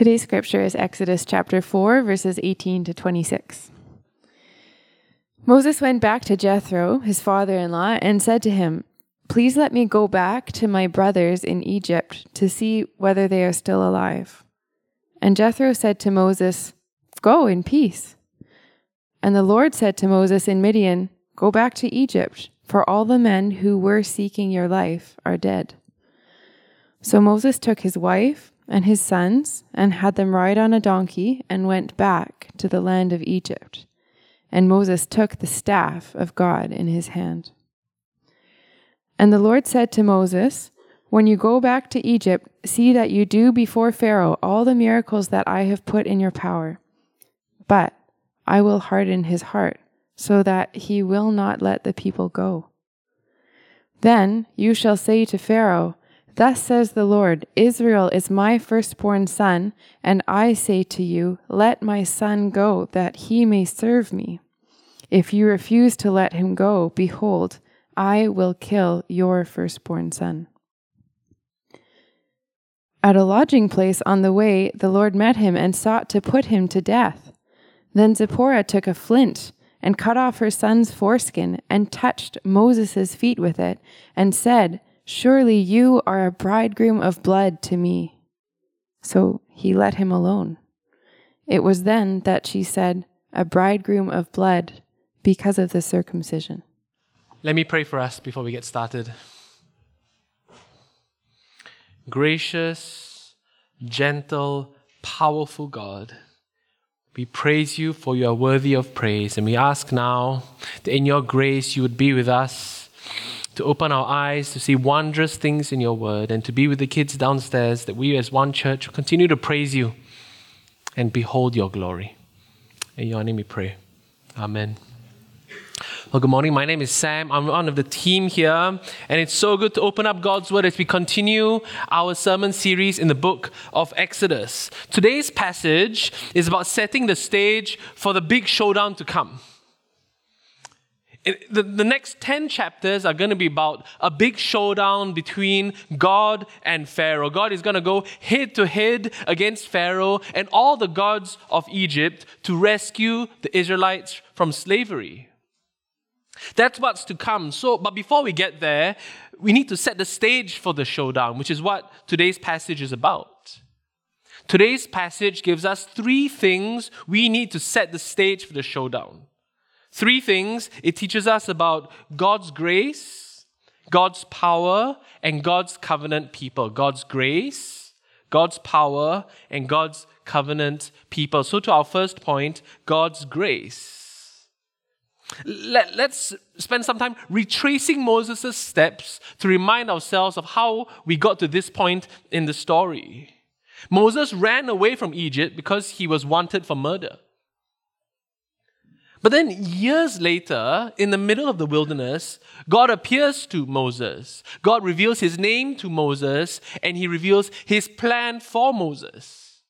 Today's scripture is Exodus chapter 4, verses 18 to 26. Moses went back to Jethro, his father in law, and said to him, Please let me go back to my brothers in Egypt to see whether they are still alive. And Jethro said to Moses, Go in peace. And the Lord said to Moses in Midian, Go back to Egypt, for all the men who were seeking your life are dead. So Moses took his wife and his sons and had them ride on a donkey and went back to the land of Egypt. And Moses took the staff of God in his hand. And the Lord said to Moses, When you go back to Egypt, see that you do before Pharaoh all the miracles that I have put in your power. But I will harden his heart, so that he will not let the people go. Then you shall say to Pharaoh, Thus says the Lord Israel is my firstborn son, and I say to you, Let my son go, that he may serve me. If you refuse to let him go, behold, I will kill your firstborn son. At a lodging place on the way, the Lord met him and sought to put him to death. Then Zipporah took a flint and cut off her son's foreskin and touched Moses' feet with it and said, Surely you are a bridegroom of blood to me. So he let him alone. It was then that she said, A bridegroom of blood, because of the circumcision. Let me pray for us before we get started. Gracious, gentle, powerful God, we praise you for you are worthy of praise, and we ask now that in your grace you would be with us to open our eyes to see wondrous things in your word and to be with the kids downstairs, that we as one church continue to praise you and behold your glory. In your name we pray. Amen. Well, good morning. My name is Sam. I'm one of the team here, and it's so good to open up God's Word as we continue our sermon series in the book of Exodus. Today's passage is about setting the stage for the big showdown to come. The, the next 10 chapters are going to be about a big showdown between God and Pharaoh. God is going to go head to head against Pharaoh and all the gods of Egypt to rescue the Israelites from slavery. That's what's to come. So, but before we get there, we need to set the stage for the showdown, which is what today's passage is about. Today's passage gives us three things we need to set the stage for the showdown. Three things it teaches us about God's grace, God's power, and God's covenant people. God's grace, God's power, and God's covenant people. So, to our first point, God's grace. Let, us spend some time retracing Moses' steps to remind ourselves of how we got to this point in the story. Moses ran away from Egypt because he was wanted for murder. But then, years later, in the middle of the wilderness, God appears to Moses. God reveals his name to Moses, and he reveals his plan for Moses.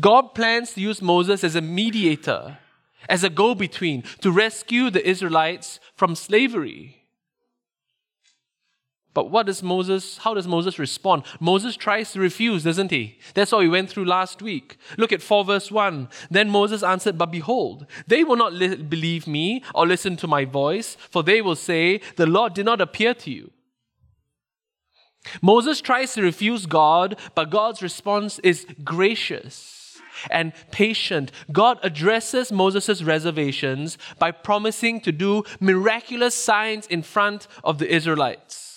God plans to use Moses as a mediator, as a go between, to rescue the Israelites from slavery. But what does Moses, how does Moses respond? Moses tries to refuse, doesn't he? That's what we went through last week. Look at 4 verse 1. Then Moses answered, But behold, they will not li- believe me or listen to my voice, for they will say, The Lord did not appear to you. Moses tries to refuse God, but God's response is gracious and patient. God addresses Moses' reservations by promising to do miraculous signs in front of the Israelites.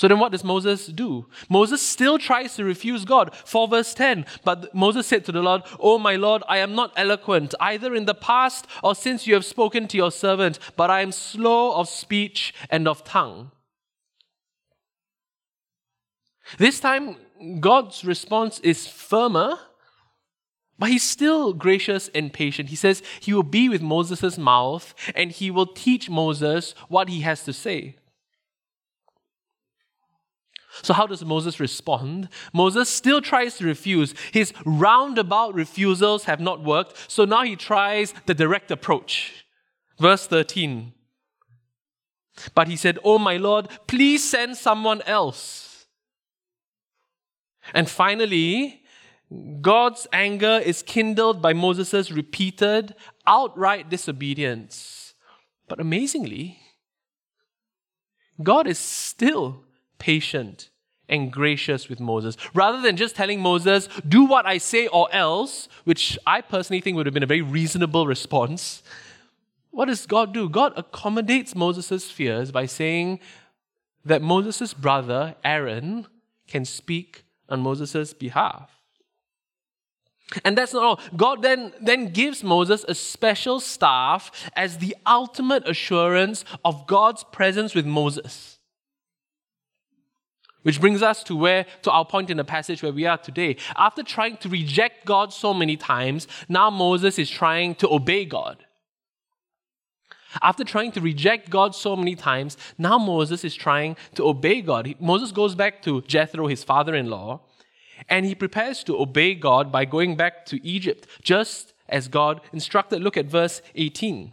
So then what does Moses do? Moses still tries to refuse God. 4 verse 10. But Moses said to the Lord, Oh my Lord, I am not eloquent, either in the past or since you have spoken to your servant, but I am slow of speech and of tongue. This time, God's response is firmer, but he's still gracious and patient. He says he will be with Moses' mouth and he will teach Moses what he has to say. So, how does Moses respond? Moses still tries to refuse. His roundabout refusals have not worked, so now he tries the direct approach. Verse 13. But he said, Oh, my Lord, please send someone else. And finally, God's anger is kindled by Moses' repeated, outright disobedience. But amazingly, God is still patient and gracious with Moses. Rather than just telling Moses, do what I say or else, which I personally think would have been a very reasonable response, what does God do? God accommodates Moses' fears by saying that Moses' brother, Aaron, can speak on Moses' behalf. And that's not all. God then, then gives Moses a special staff as the ultimate assurance of God's presence with Moses. Which brings us to where to our point in the passage where we are today. After trying to reject God so many times, now Moses is trying to obey God. After trying to reject God so many times, now Moses is trying to obey God. He, Moses goes back to Jethro, his father in law, and he prepares to obey God by going back to Egypt, just as God instructed. Look at verse 18.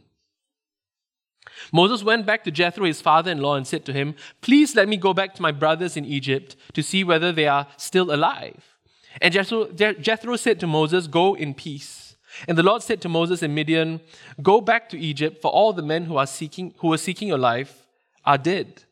Moses went back to Jethro, his father in law, and said to him, Please let me go back to my brothers in Egypt to see whether they are still alive. And Jethro, Jethro said to Moses, Go in peace. And the Lord said to Moses in Midian, Go back to Egypt, for all the men who are seeking who are seeking your life are dead.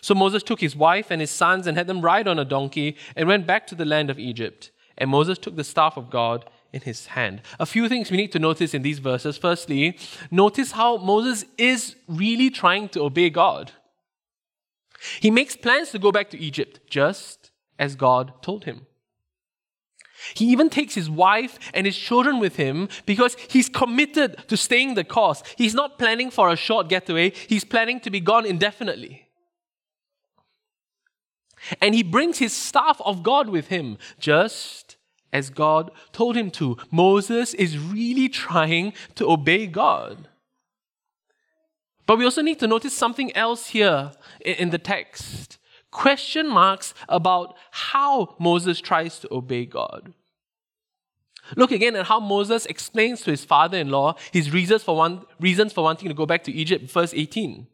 So Moses took his wife and his sons and had them ride on a donkey and went back to the land of Egypt. And Moses took the staff of God in his hand. A few things we need to notice in these verses. Firstly, notice how Moses is really trying to obey God. He makes plans to go back to Egypt, just as God told him. He even takes his wife and his children with him because he's committed to staying the course. He's not planning for a short getaway, he's planning to be gone indefinitely. And he brings his staff of God with him, just as God told him to. Moses is really trying to obey God. But we also need to notice something else here in the text question marks about how Moses tries to obey God. Look again at how Moses explains to his father in law his reasons for, one, reasons for wanting to go back to Egypt, verse 18.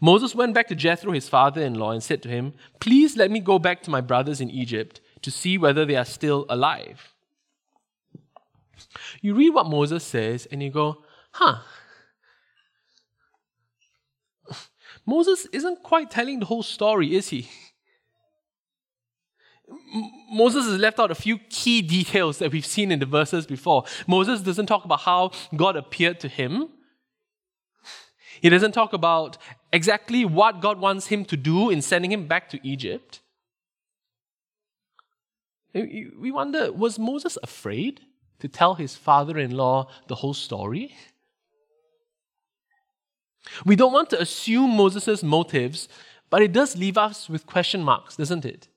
Moses went back to Jethro, his father in law, and said to him, Please let me go back to my brothers in Egypt to see whether they are still alive. You read what Moses says and you go, Huh. Moses isn't quite telling the whole story, is he? Moses has left out a few key details that we've seen in the verses before. Moses doesn't talk about how God appeared to him. He doesn't talk about exactly what God wants him to do in sending him back to Egypt. We wonder was Moses afraid to tell his father in law the whole story? We don't want to assume Moses' motives, but it does leave us with question marks, doesn't it?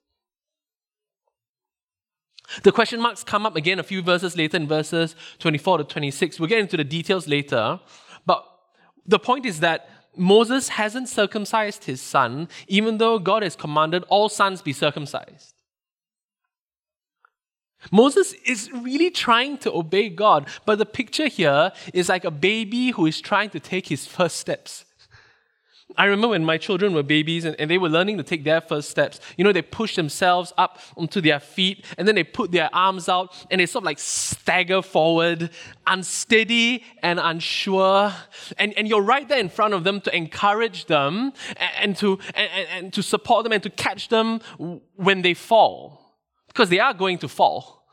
The question marks come up again a few verses later in verses 24 to 26. We'll get into the details later. But the point is that Moses hasn't circumcised his son, even though God has commanded all sons be circumcised. Moses is really trying to obey God, but the picture here is like a baby who is trying to take his first steps. I remember when my children were babies and, and, they were learning to take their first steps. You know, they push themselves up onto their feet and then they put their arms out and they sort of like stagger forward, unsteady and unsure. And, and you're right there in front of them to encourage them and, and to, and, and to support them and to catch them when they fall. Because they are going to fall.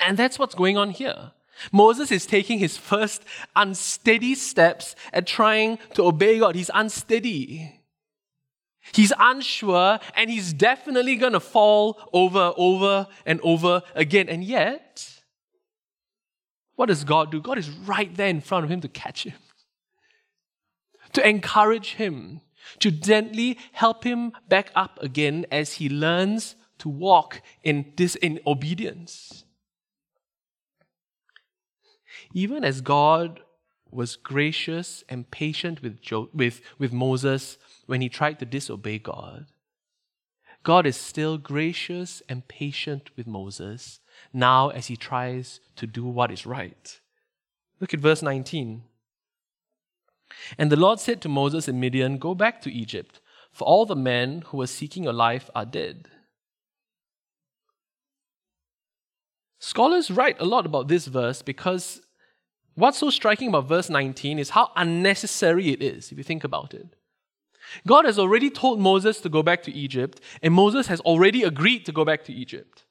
And that's what's going on here. Moses is taking his first unsteady steps at trying to obey God. He's unsteady. He's unsure and he's definitely going to fall over, over, and over again. And yet, what does God do? God is right there in front of him to catch him, to encourage him, to gently help him back up again as he learns to walk in this in obedience. Even as God was gracious and patient with, jo- with, with Moses when he tried to disobey God, God is still gracious and patient with Moses now as he tries to do what is right. Look at verse 19. And the Lord said to Moses in Midian, Go back to Egypt, for all the men who were seeking your life are dead. Scholars write a lot about this verse because what's so striking about verse 19 is how unnecessary it is, if you think about it. God has already told Moses to go back to Egypt, and Moses has already agreed to go back to Egypt.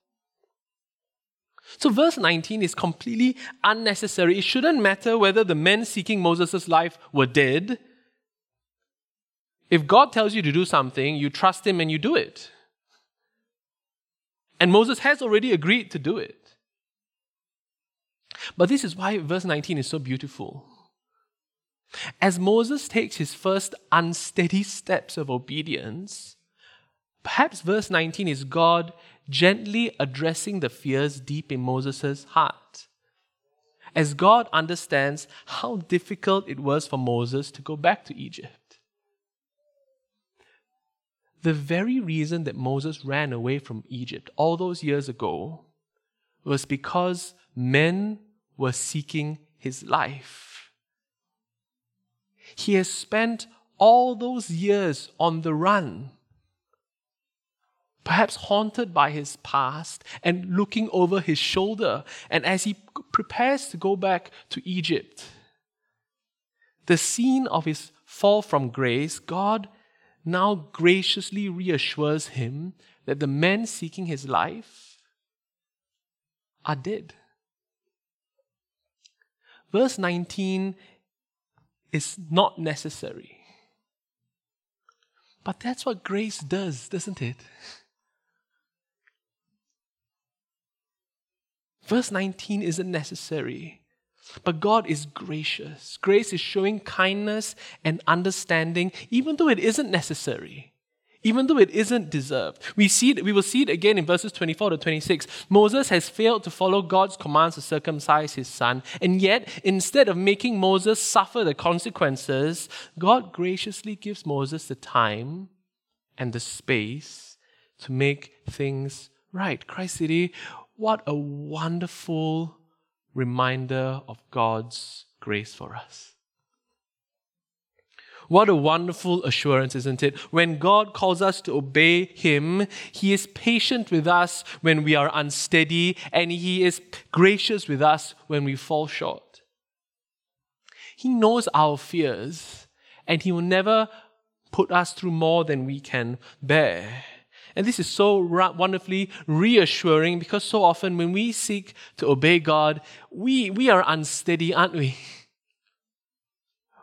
So, verse 19 is completely unnecessary. It shouldn't matter whether the men seeking Moses' life were dead. If God tells you to do something, you trust Him and you do it. And Moses has already agreed to do it. But this is why verse 19 is so beautiful. As Moses takes his first unsteady steps of obedience, perhaps verse 19 is God gently addressing the fears deep in Moses' heart. As God understands how difficult it was for Moses to go back to Egypt. The very reason that Moses ran away from Egypt all those years ago was because men were seeking his life. He has spent all those years on the run, perhaps haunted by his past and looking over his shoulder. And as he prepares to go back to Egypt, the scene of his fall from grace, God now graciously reassures him that the men seeking his life are dead. Verse 19 is not necessary. But that's what grace does, doesn't it? Verse 19 isn't necessary. But God is gracious. Grace is showing kindness and understanding, even though it isn't necessary even though it isn't deserved. We, see it, we will see it again in verses 24 to 26. Moses has failed to follow God's commands to circumcise his son, and yet, instead of making Moses suffer the consequences, God graciously gives Moses the time and the space to make things right. Christ City, what a wonderful reminder of God's grace for us. What a wonderful assurance, isn't it? When God calls us to obey Him, He is patient with us when we are unsteady, and He is gracious with us when we fall short. He knows our fears, and He will never put us through more than we can bear. And this is so wonderfully reassuring because so often when we seek to obey God, we, we are unsteady, aren't we?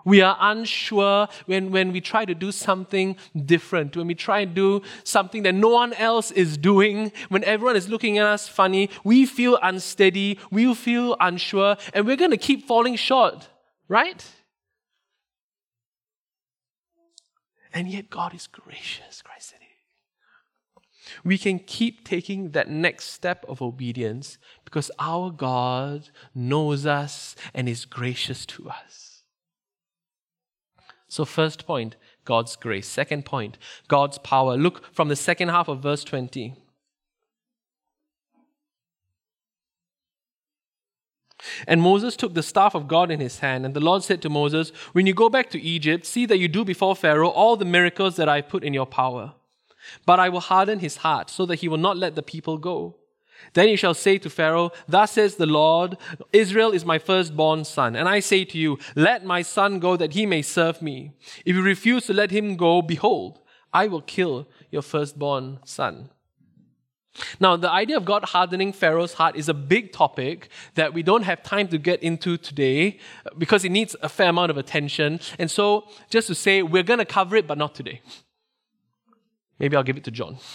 We are unsure when, when we try to do something different, when we try to do something that no one else is doing, when everyone is looking at us funny, we feel unsteady, we feel unsure, and we're going to keep falling short, right? And yet, God is gracious, Christ City, we can keep taking that next step of obedience because our God knows us and is gracious to us. So, first point, God's grace. Second point, God's power. Look from the second half of verse 20. And Moses took the staff of God in his hand, and the Lord said to Moses, When you go back to Egypt, see that you do before Pharaoh all the miracles that I put in your power. But I will harden his heart, so that he will not let the people go. Then you shall say to Pharaoh, Thus says the Lord, Israel is my firstborn son. And I say to you, Let my son go that he may serve me. If you refuse to let him go, behold, I will kill your firstborn son. Now, the idea of God hardening Pharaoh's heart is a big topic that we don't have time to get into today because it needs a fair amount of attention. And so, just to say, we're going to cover it, but not today. Maybe I'll give it to John.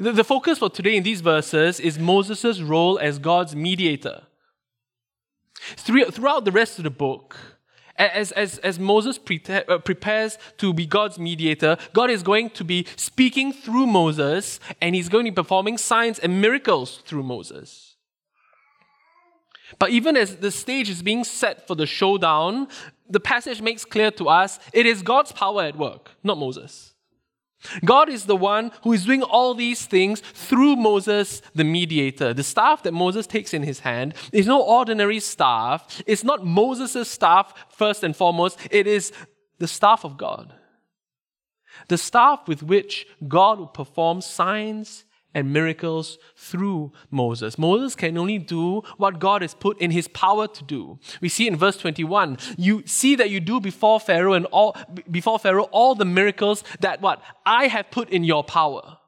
The, the focus for today in these verses is Moses' role as God's mediator. Throughout the rest of the book, as, as, as Moses pre- uh, prepares to be God's mediator, God is going to be speaking through Moses and he's going to be performing signs and miracles through Moses. But even as the stage is being set for the showdown, the passage makes clear to us it is God's power at work, not Moses. God is the one who is doing all these things through Moses, the mediator. The staff that Moses takes in his hand is no ordinary staff. It's not Moses' staff, first and foremost. It is the staff of God. The staff with which God will perform signs and miracles through Moses. Moses can only do what God has put in his power to do. We see in verse 21, you see that you do before Pharaoh and all before Pharaoh all the miracles that what I have put in your power.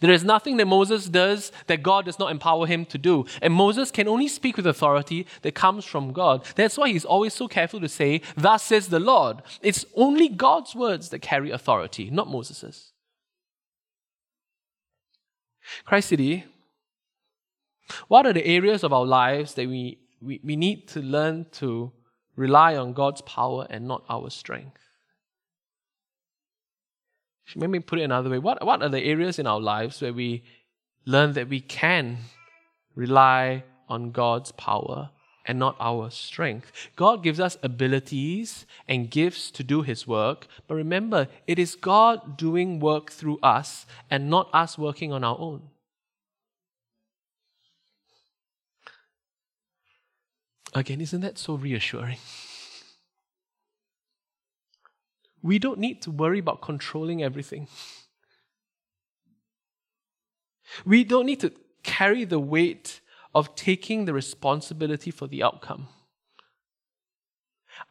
There is nothing that Moses does that God does not empower him to do. And Moses can only speak with authority that comes from God. That's why he's always so careful to say, Thus says the Lord. It's only God's words that carry authority, not Moses's. Christ City, what are the areas of our lives that we, we, we need to learn to rely on God's power and not our strength? Let me put it another way. What, what are the areas in our lives where we learn that we can rely on God's power and not our strength. God gives us abilities and gifts to do His work, but remember, it is God doing work through us and not us working on our own. Again, isn't that so reassuring? We don't need to worry about controlling everything. We don't need to carry the weight of taking the responsibility for the outcome.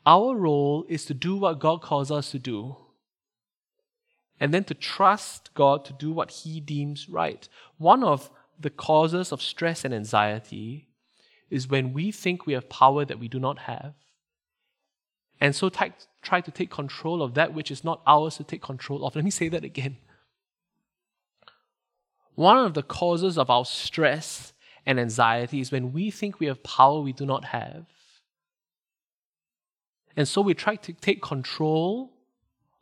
Our role is to do what God calls us to do, and then to trust God to do what He deems right. One of the causes of stress and anxiety is when we think we have power that we do not have, and so t- try to take control of that which is not ours to take control of. Let me say that again. One of the causes of our stress and anxiety is when we think we have power we do not have. And so we try to take control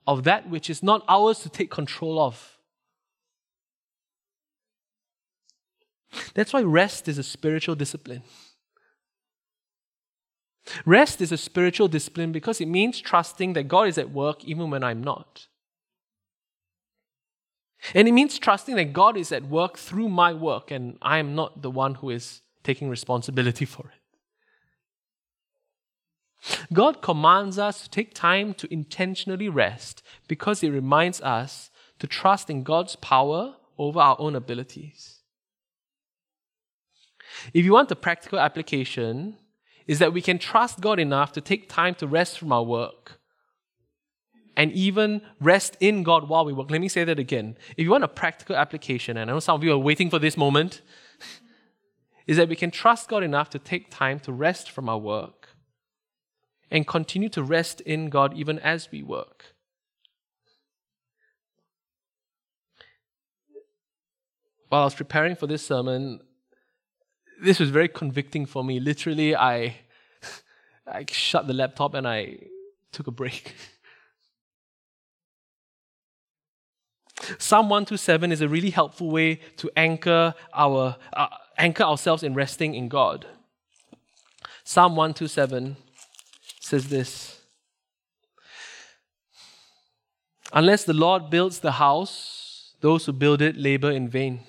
of that which is not ours to take control of. That's why rest is a spiritual discipline. Rest is a spiritual discipline because it means trusting that God is at work even when I'm not. And it means trusting that God is at work through my work and I am not the one who is taking responsibility for it. God commands us to take time to intentionally rest because it reminds us to trust in God's power over our own abilities. If you want a practical application, is that we can trust God enough to take time to rest from our work and even rest in God while we work. Let me say that again. If you want a practical application, and I know some of you are waiting for this moment, is that we can trust God enough to take time to rest from our work and continue to rest in God even as we work. While I was preparing for this sermon, this was very convicting for me. Literally, I, I shut the laptop and I took a break. Psalm 127 is a really helpful way to anchor, our, uh, anchor ourselves in resting in God. Psalm 127 says this Unless the Lord builds the house, those who build it labor in vain.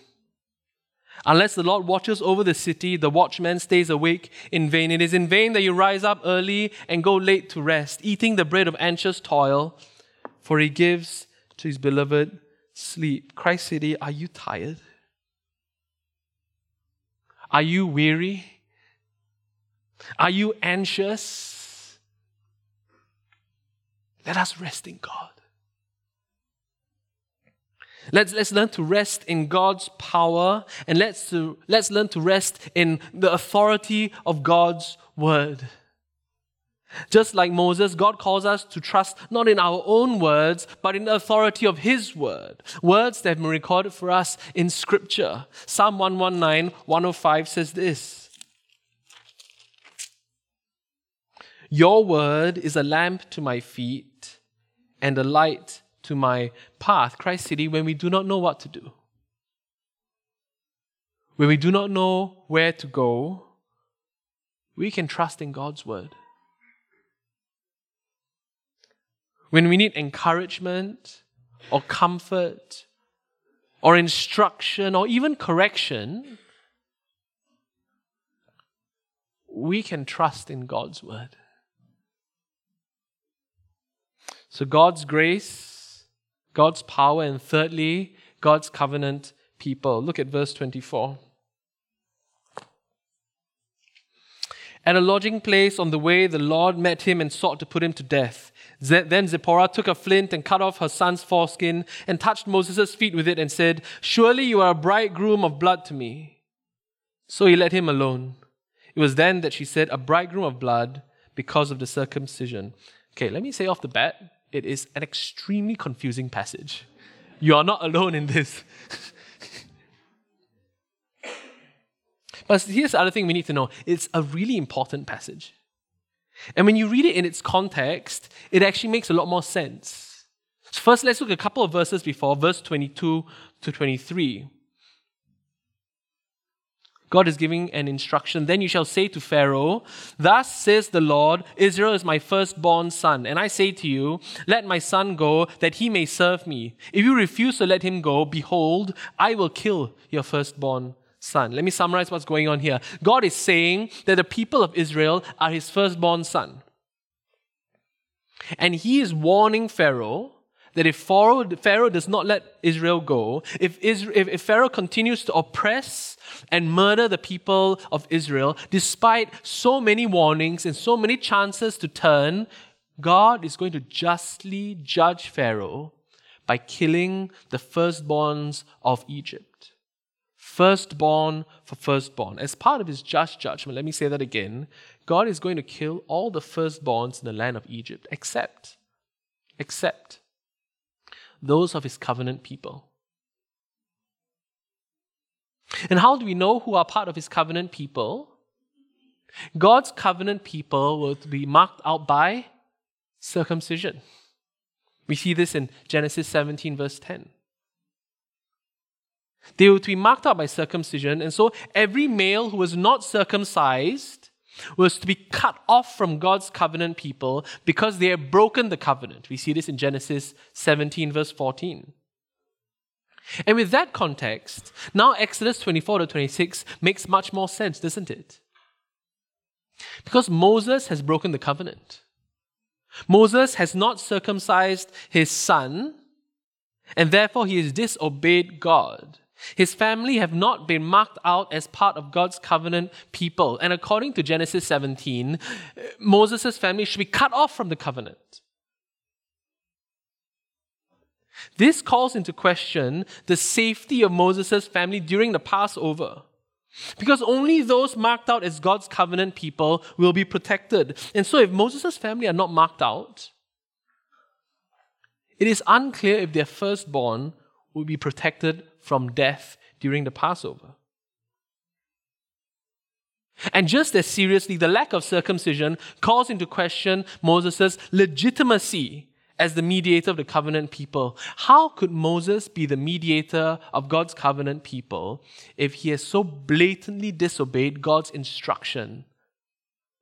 Unless the Lord watches over the city, the watchman stays awake in vain. It is in vain that you rise up early and go late to rest, eating the bread of anxious toil, for he gives to his beloved sleep. Christ City, are you tired? Are you weary? Are you anxious? Let us rest in God. Let's, let's learn to rest in God's power and let's, to, let's learn to rest in the authority of God's word. Just like Moses, God calls us to trust not in our own words, but in the authority of His word. Words that have been recorded for us in Scripture. Psalm 119, 105 says this Your word is a lamp to my feet and a light to my path. Christ City, when we do not know what to do, when we do not know where to go, we can trust in God's word. When we need encouragement or comfort or instruction or even correction, we can trust in God's word. So, God's grace, God's power, and thirdly, God's covenant people. Look at verse 24. At a lodging place on the way, the Lord met him and sought to put him to death. Then Zipporah took a flint and cut off her son's foreskin and touched Moses' feet with it and said, Surely you are a bridegroom of blood to me. So he let him alone. It was then that she said, A bridegroom of blood because of the circumcision. Okay, let me say off the bat, it is an extremely confusing passage. You are not alone in this. but here's the other thing we need to know it's a really important passage. And when you read it in its context, it actually makes a lot more sense. So first, let's look at a couple of verses before, verse 22 to 23. God is giving an instruction. Then you shall say to Pharaoh, Thus says the Lord, Israel is my firstborn son. And I say to you, Let my son go, that he may serve me. If you refuse to let him go, behold, I will kill your firstborn son. Let me summarize what's going on here. God is saying that the people of Israel are his firstborn son. And he is warning Pharaoh that if Pharaoh, Pharaoh does not let Israel go, if, Israel, if, if Pharaoh continues to oppress and murder the people of Israel, despite so many warnings and so many chances to turn, God is going to justly judge Pharaoh by killing the firstborns of Egypt firstborn for firstborn. As part of his just judgment, let me say that again, God is going to kill all the firstborns in the land of Egypt, except, except those of his covenant people. And how do we know who are part of his covenant people? God's covenant people will be marked out by circumcision. We see this in Genesis 17, verse 10. They were to be marked out by circumcision, and so every male who was not circumcised was to be cut off from God's covenant people because they had broken the covenant. We see this in Genesis 17, verse 14. And with that context, now Exodus 24 to 26 makes much more sense, doesn't it? Because Moses has broken the covenant. Moses has not circumcised his son, and therefore he has disobeyed God. His family have not been marked out as part of God's covenant people. And according to Genesis 17, uh, Moses' family should be cut off from the covenant. This calls into question the safety of Moses' family during the Passover. Because only those marked out as God's covenant people will be protected. And so, if Moses' family are not marked out, it is unclear if their firstborn will be protected from death during the Passover. And just as seriously, the lack of circumcision calls into question Moses' legitimacy as the mediator of the covenant people. How could Moses be the mediator of God's covenant people if he has so blatantly disobeyed God's instruction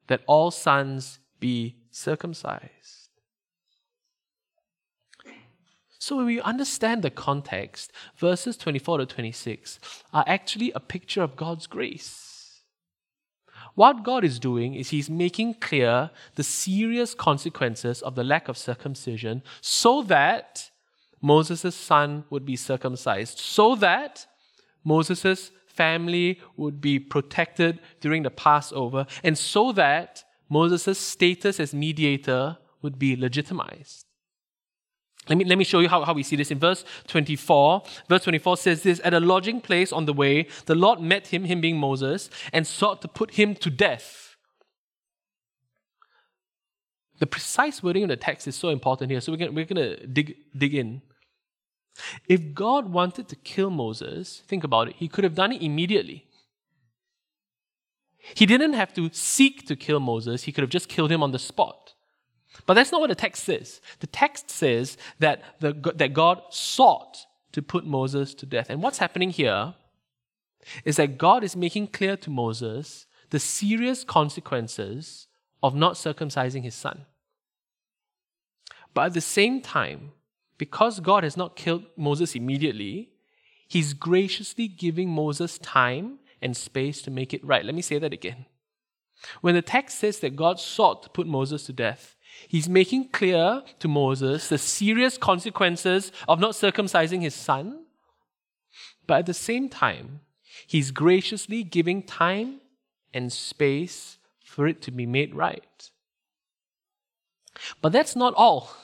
that all sons be circumcised? So when we understand the context, verses 24 to 26 are actually a picture of God's grace. What God is doing is He's making clear the serious consequences of the lack of circumcision so that Moses' son would be circumcised, so that Moses' family would be protected during the Passover, and so that Moses' status as mediator would be legitimized. Let me, let me show you how, how we see this in verse 24. Verse 24 says this At a lodging place on the way, the Lord met him, him being Moses, and sought to put him to death. The precise wording of the text is so important here, so we're going we're to dig, dig in. If God wanted to kill Moses, think about it, he could have done it immediately. He didn't have to seek to kill Moses, he could have just killed him on the spot. But that's not what the text says. The text says that, the, that God sought to put Moses to death. And what's happening here is that God is making clear to Moses the serious consequences of not circumcising his son. But at the same time, because God has not killed Moses immediately, he's graciously giving Moses time and space to make it right. Let me say that again. When the text says that God sought to put Moses to death, he's making clear to Moses the serious consequences of not circumcising his son. But at the same time, he's graciously giving time and space for it to be made right. But that's not all.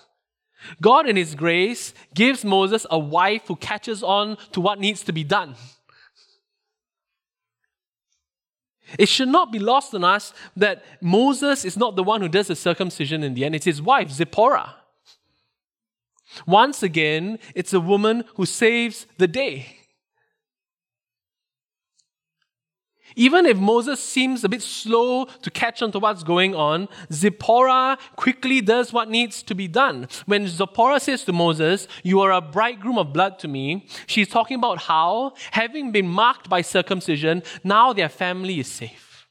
God, in His grace, gives Moses a wife who catches on to what needs to be done. It should not be lost on us that Moses is not the one who does the circumcision in the end, it's his wife, Zipporah. Once again, it's a woman who saves the day. Even if Moses seems a bit slow to catch on to what's going on, Zipporah quickly does what needs to be done. When Zipporah says to Moses, You are a bridegroom of blood to me, she's talking about how, having been marked by circumcision, now their family is safe.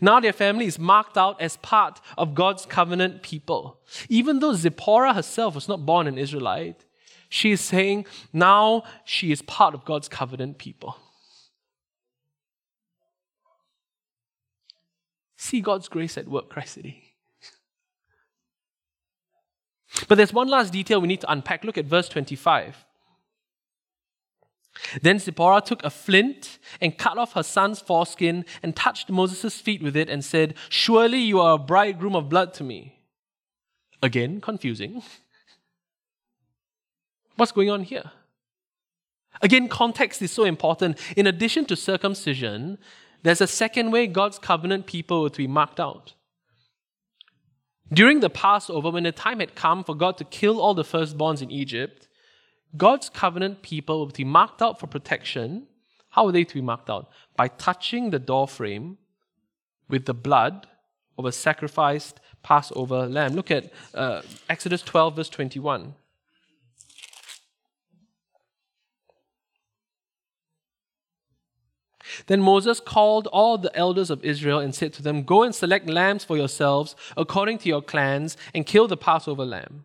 Now their family is marked out as part of God's covenant people. Even though Zipporah herself was not born an Israelite, she is saying now she is part of God's covenant people. See God's grace at work, Christ City. But there's one last detail we need to unpack. Look at verse 25. Then Zipporah took a flint and cut off her son's foreskin and touched Moses' feet with it and said, Surely you are a bridegroom of blood to me. Again, confusing. What's going on here? Again, context is so important. In addition to circumcision, there's a second way God's covenant people were to be marked out. During the Passover, when the time had come for God to kill all the firstborns in Egypt, God's covenant people were to be marked out for protection. How were they to be marked out? By touching the doorframe with the blood of a sacrificed Passover lamb. Look at uh, Exodus 12, verse 21. Then Moses called all the elders of Israel and said to them, Go and select lambs for yourselves according to your clans and kill the Passover lamb.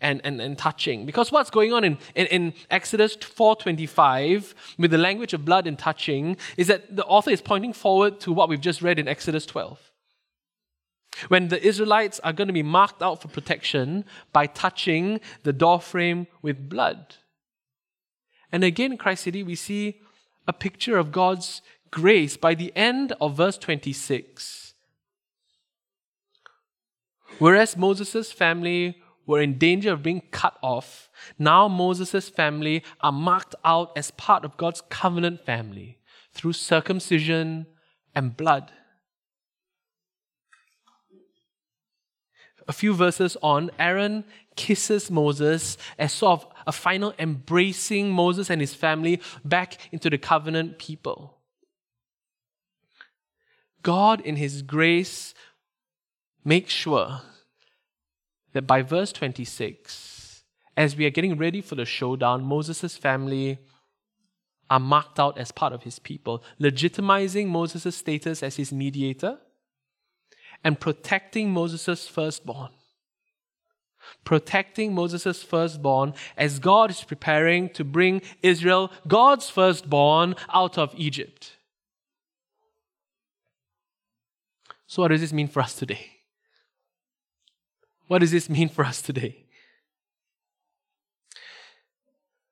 and, and, and touching. Because what's going on in, in, in Exodus 4.25 with the language of blood and touching is that the author is pointing forward to what we've just read in Exodus 12. When the Israelites are going to be marked out for protection by touching the doorframe with blood. And again, in Christ City, we see a picture of God's grace by the end of verse 26. Whereas Moses' family were in danger of being cut off, now Moses' family are marked out as part of God's covenant family through circumcision and blood. A few verses on, Aaron kisses Moses as sort of a final embracing Moses and his family back into the covenant people. God, in his grace, makes sure that by verse 26, as we are getting ready for the showdown, Moses' family are marked out as part of his people, legitimizing Moses' status as his mediator and protecting Moses' firstborn. Protecting Moses' firstborn as God is preparing to bring Israel, God's firstborn, out of Egypt. So, what does this mean for us today? What does this mean for us today?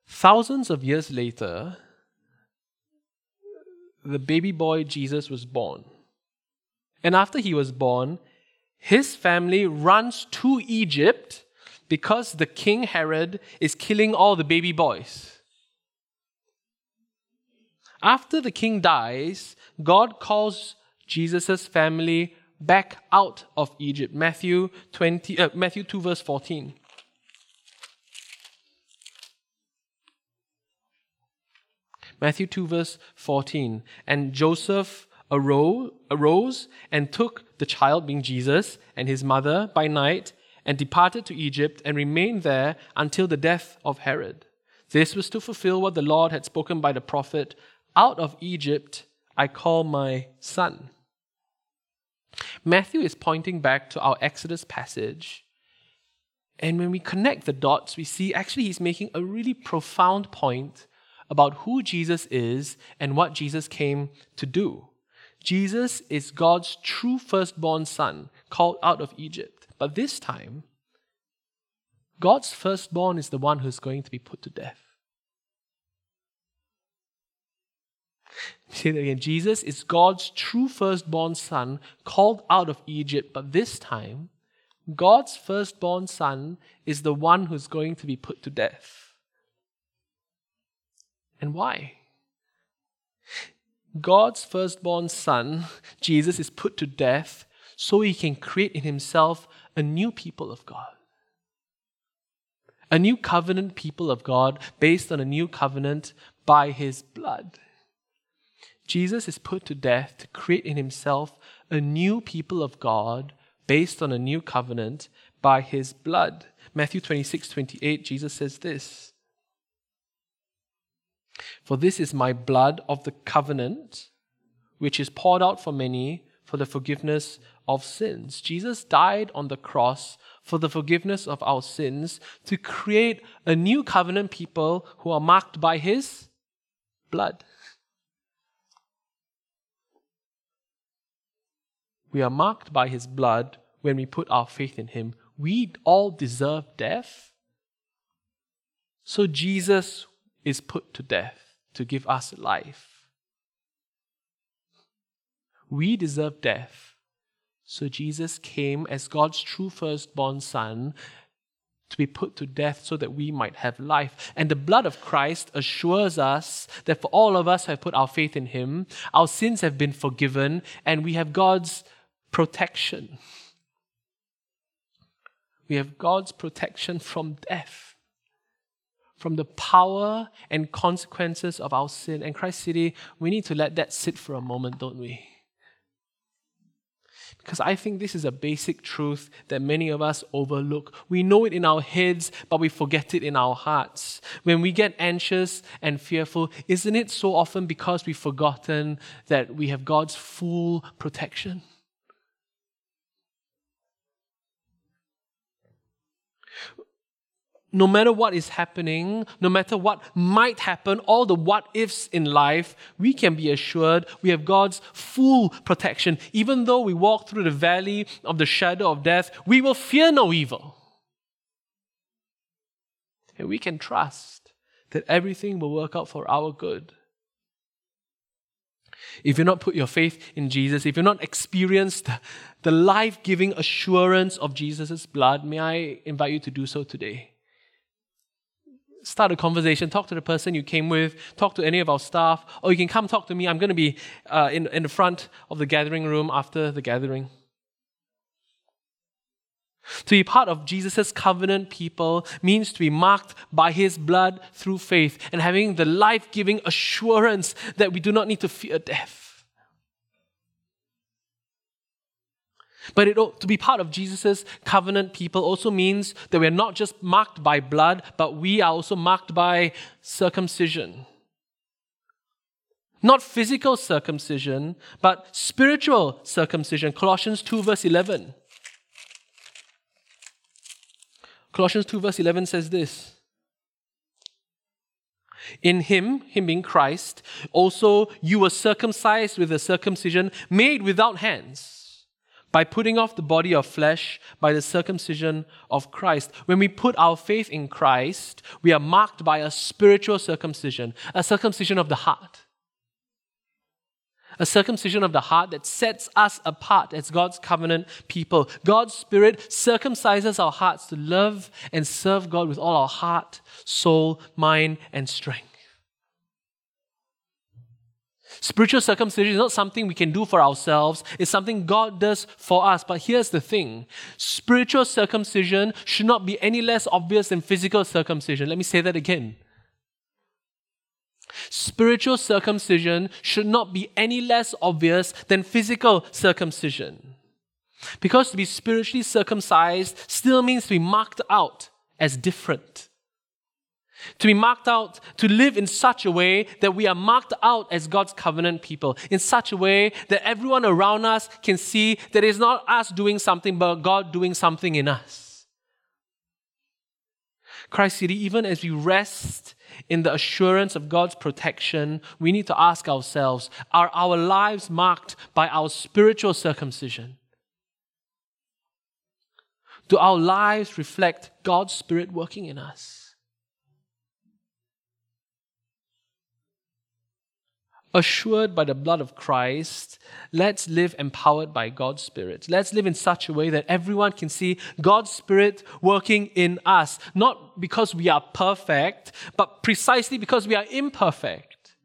Thousands of years later, the baby boy Jesus was born. And after he was born, his family runs to Egypt because the king Herod is killing all the baby boys. After the king dies, God calls Jesus' family back out of Egypt. Matthew 20 uh, Matthew 2 verse 14. Matthew 2, verse 14. And Joseph arose, arose and took the child, being Jesus, and his mother by night, and departed to Egypt, and remained there until the death of Herod. This was to fulfill what the Lord had spoken by the prophet Out of Egypt I call my son. Matthew is pointing back to our Exodus passage. And when we connect the dots, we see actually he's making a really profound point about who Jesus is and what Jesus came to do. Jesus is God's true firstborn son, called out of Egypt. But this time, God's firstborn is the one who's going to be put to death. Say that again. Jesus is God's true firstborn son, called out of Egypt, but this time, God's firstborn son is the one who's going to be put to death. And why? God's firstborn son, Jesus, is put to death so he can create in himself a new people of God. A new covenant people of God based on a new covenant by his blood. Jesus is put to death to create in himself a new people of God based on a new covenant by his blood. Matthew 26, 28, Jesus says this For this is my blood of the covenant, which is poured out for many for the forgiveness of sins. Jesus died on the cross for the forgiveness of our sins to create a new covenant people who are marked by his blood. We are marked by his blood when we put our faith in him. We all deserve death. So Jesus is put to death to give us life. We deserve death. So Jesus came as God's true firstborn son to be put to death so that we might have life. And the blood of Christ assures us that for all of us who have put our faith in him, our sins have been forgiven and we have God's protection. We have God's protection from death, from the power and consequences of our sin. And Christ City, we need to let that sit for a moment, don't we? Because I think this is a basic truth that many of us overlook. We know it in our heads, but we forget it in our hearts. When we get anxious and fearful, isn't it so often because we've forgotten that we have God's full protection? No matter what is happening, no matter what might happen, all the what ifs in life, we can be assured we have God's full protection. Even though we walk through the valley of the shadow of death, we will fear no evil. And we can trust that everything will work out for our good. If you've not put your faith in Jesus, if you've not experienced the life giving assurance of Jesus' blood, may I invite you to do so today start a conversation, talk to the person you came with, talk to any of our staff, or you can come talk to me. I'm going to be uh, in, in the front of the gathering room after the gathering. To be part of Jesus' covenant people means to be marked by his blood through faith and having the life giving assurance that we do not need to fear death. But it, to be part of Jesus' covenant people also means that we're not just marked by blood, but we are also marked by circumcision. Not physical circumcision, but spiritual circumcision. Colossians 2, verse 11. Colossians 2, verse 11 says this. In him, him being Christ, also you were circumcised with a circumcision made without hands by putting off the body of flesh by the circumcision of Christ. When we put our faith in Christ, we are marked by a spiritual circumcision, a circumcision of the heart. A circumcision of the heart that sets us apart as God's covenant people. God's Spirit circumcises our hearts to love and serve God with all our heart, soul, mind, and strength. Spiritual circumcision is not something we can do for ourselves, it's something God does for us. But here's the thing spiritual circumcision should not be any less obvious than physical circumcision. Let me say that again. Spiritual circumcision should not be any less obvious than physical circumcision. Because to be spiritually circumcised still means to be marked out as different. To be marked out, to live in such a way that we are marked out as God's covenant people, in such a way that everyone around us can see that it's not us doing something, but God doing something in us. Christ City, even as we rest in the assurance of God's protection, we need to ask ourselves are our lives marked by our spiritual circumcision? Do our lives reflect God's Spirit working in us? Assured by the blood of Christ, let's live empowered by God's Spirit. Let's live in such a way that everyone can see God's Spirit working in us, not because we are perfect, but precisely because we are imperfect.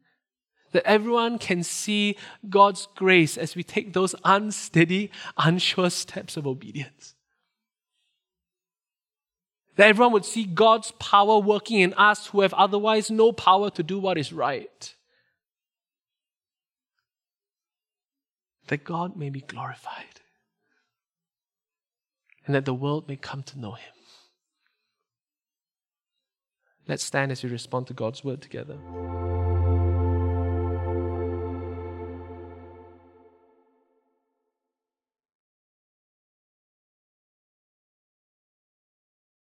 That everyone can see God's grace as we take those unsteady, unsure steps of obedience. That everyone would see God's power working in us who have otherwise no power to do what is right. That God may be glorified and that the world may come to know Him. Let's stand as we respond to God's word together.